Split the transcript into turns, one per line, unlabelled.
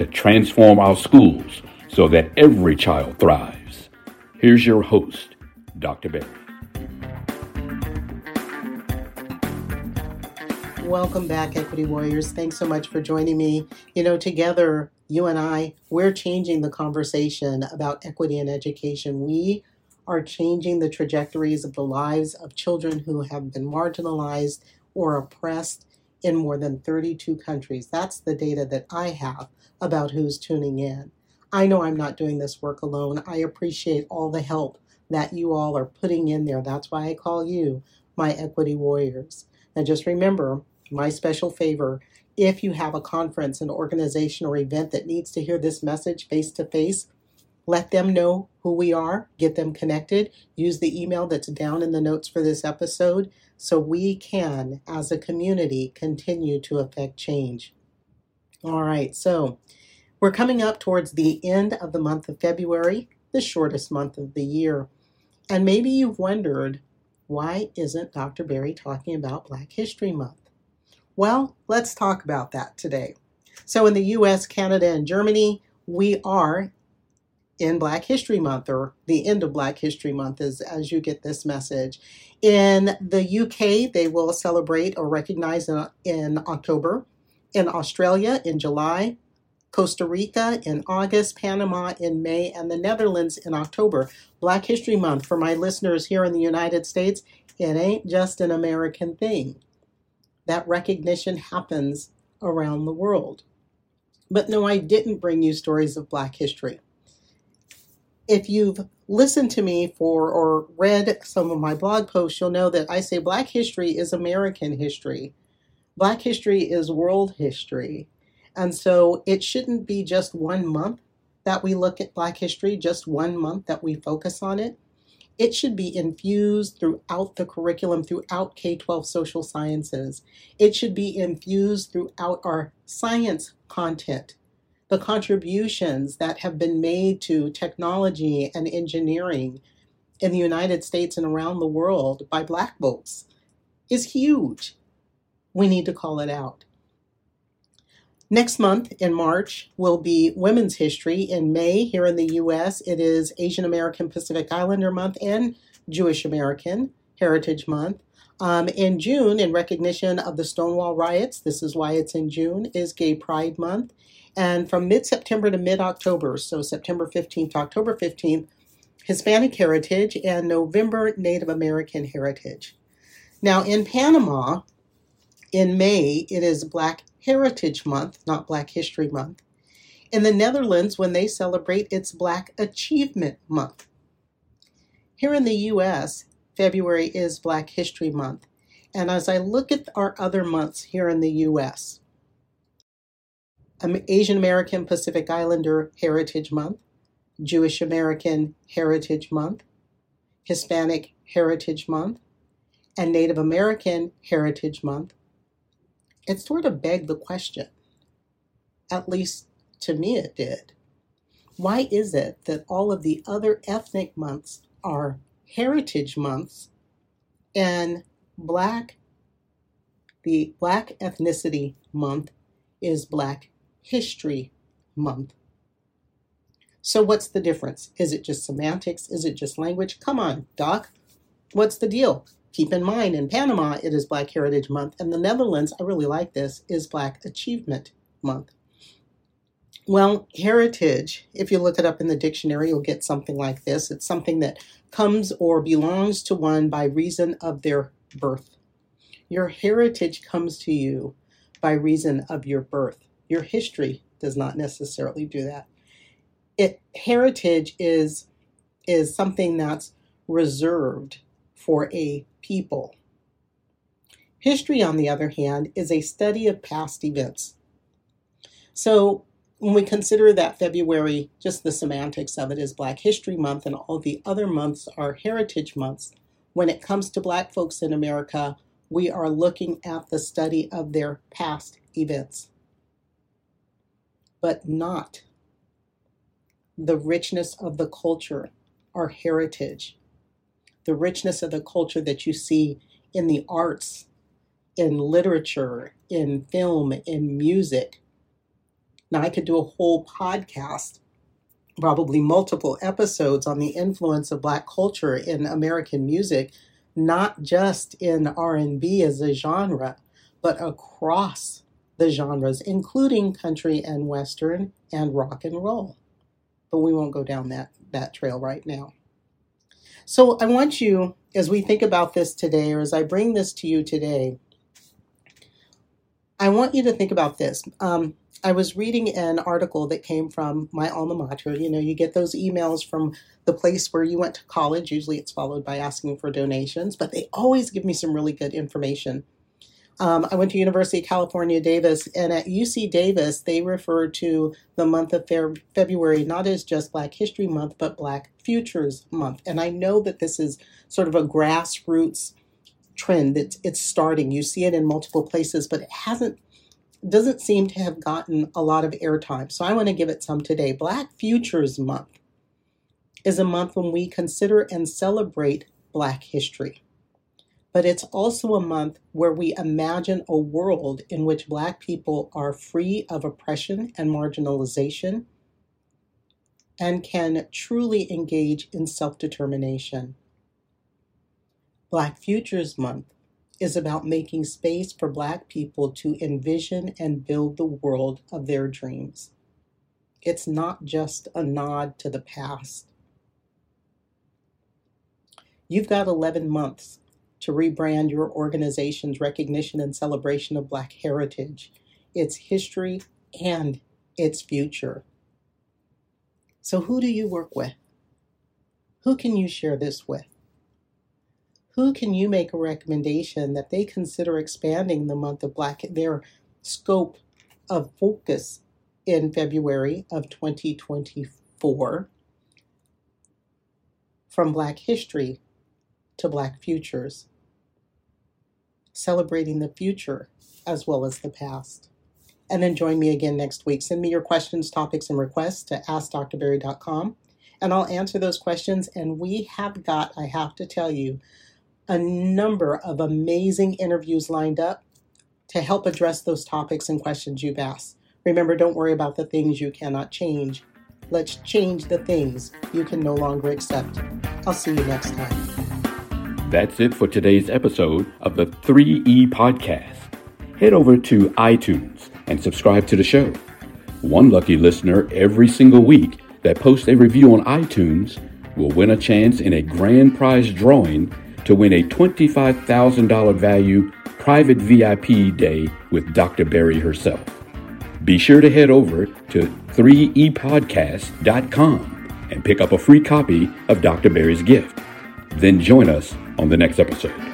to transform our schools so that every child thrives. Here's your host, Dr. Berry.
Welcome back, Equity Warriors. Thanks so much for joining me. You know, together, you and I, we're changing the conversation about equity in education. We are changing the trajectories of the lives of children who have been marginalized or oppressed in more than 32 countries. That's the data that I have about who's tuning in. I know I'm not doing this work alone. I appreciate all the help that you all are putting in there. That's why I call you my equity warriors. And just remember my special favor if you have a conference, an organization, or event that needs to hear this message face to face, let them know who we are, get them connected, use the email that's down in the notes for this episode so we can, as a community, continue to affect change. All right, so we're coming up towards the end of the month of February, the shortest month of the year. And maybe you've wondered, why isn't Dr. Berry talking about Black History Month? Well, let's talk about that today. So, in the US, Canada, and Germany, we are in Black History Month, or the end of Black History Month, is as you get this message. In the UK, they will celebrate or recognize in, in October. In Australia, in July. Costa Rica in August, Panama in May, and the Netherlands in October. Black History Month, for my listeners here in the United States, it ain't just an American thing. That recognition happens around the world. But no, I didn't bring you stories of Black history. If you've listened to me for or read some of my blog posts, you'll know that I say Black history is American history. Black history is world history. And so it shouldn't be just one month that we look at Black history, just one month that we focus on it. It should be infused throughout the curriculum, throughout K 12 social sciences. It should be infused throughout our science content. The contributions that have been made to technology and engineering in the United States and around the world by Black folks is huge. We need to call it out. Next month in March will be Women's History. In May, here in the US, it is Asian American Pacific Islander Month and Jewish American Heritage Month. Um, in June, in recognition of the Stonewall riots, this is why it's in June, is Gay Pride Month. And from mid September to mid October, so September 15th to October 15th, Hispanic Heritage, and November Native American Heritage. Now, in Panama, in May, it is Black Heritage Month, not Black History Month. In the Netherlands, when they celebrate, it's Black Achievement Month. Here in the US, February is Black History Month. And as I look at our other months here in the US, Asian American Pacific Islander Heritage Month, Jewish American Heritage Month, Hispanic Heritage Month, and Native American Heritage Month, it sort of begged the question, at least to me it did. Why is it that all of the other ethnic months are heritage months and black the black ethnicity month is black history month. So what's the difference? Is it just semantics? Is it just language? Come on doc. What's the deal? Keep in mind, in Panama, it is Black Heritage Month, and the Netherlands, I really like this, is Black Achievement Month. Well, heritage, if you look it up in the dictionary, you'll get something like this. It's something that comes or belongs to one by reason of their birth. Your heritage comes to you by reason of your birth. Your history does not necessarily do that. It heritage is is something that's reserved for a people. History, on the other hand, is a study of past events. So, when we consider that February, just the semantics of it is Black History Month and all the other months are heritage months, when it comes to Black folks in America, we are looking at the study of their past events, but not the richness of the culture, our heritage, the richness of the culture that you see in the arts, in literature, in film, in music. Now, I could do a whole podcast, probably multiple episodes on the influence of Black culture in American music not just in R&B as a genre, but across the genres, including country and western and rock and roll. But we won't go down that, that trail right now. So I want you, as we think about this today, or as I bring this to you today, I want you to think about this. Um, I was reading an article that came from my alma mater. You know, you get those emails from the place where you went to college. Usually it's followed by asking for donations, but they always give me some really good information. Um, I went to University of California, Davis, and at UC Davis, they refer to the month of February not as just Black History Month, but Black Futures Month. And I know that this is sort of a grassroots trend. that it's starting. You see it in multiple places, but it hasn't doesn't seem to have gotten a lot of airtime. So I want to give it some today. Black Futures Month is a month when we consider and celebrate Black history. But it's also a month where we imagine a world in which Black people are free of oppression and marginalization and can truly engage in self determination. Black Futures Month is about making space for Black people to envision and build the world of their dreams. It's not just a nod to the past. You've got 11 months to rebrand your organization's recognition and celebration of Black heritage, its history, and its future. So, who do you work with? Who can you share this with? Who can you make a recommendation that they consider expanding the month of Black, their scope of focus in February of 2024 from Black history to Black futures, celebrating the future as well as the past. And then join me again next week. Send me your questions, topics, and requests to askdrberry.com, and I'll answer those questions. And we have got, I have to tell you, a number of amazing interviews lined up to help address those topics and questions you've asked. Remember, don't worry about the things you cannot change. Let's change the things you can no longer accept. I'll see you next time.
That's it for today's episode of the 3E Podcast. Head over to iTunes and subscribe to the show. One lucky listener every single week that posts a review on iTunes will win a chance in a grand prize drawing to win a $25,000 value private VIP day with Dr. Berry herself. Be sure to head over to 3epodcast.com and pick up a free copy of Dr. Berry's gift. Then join us on the next episode.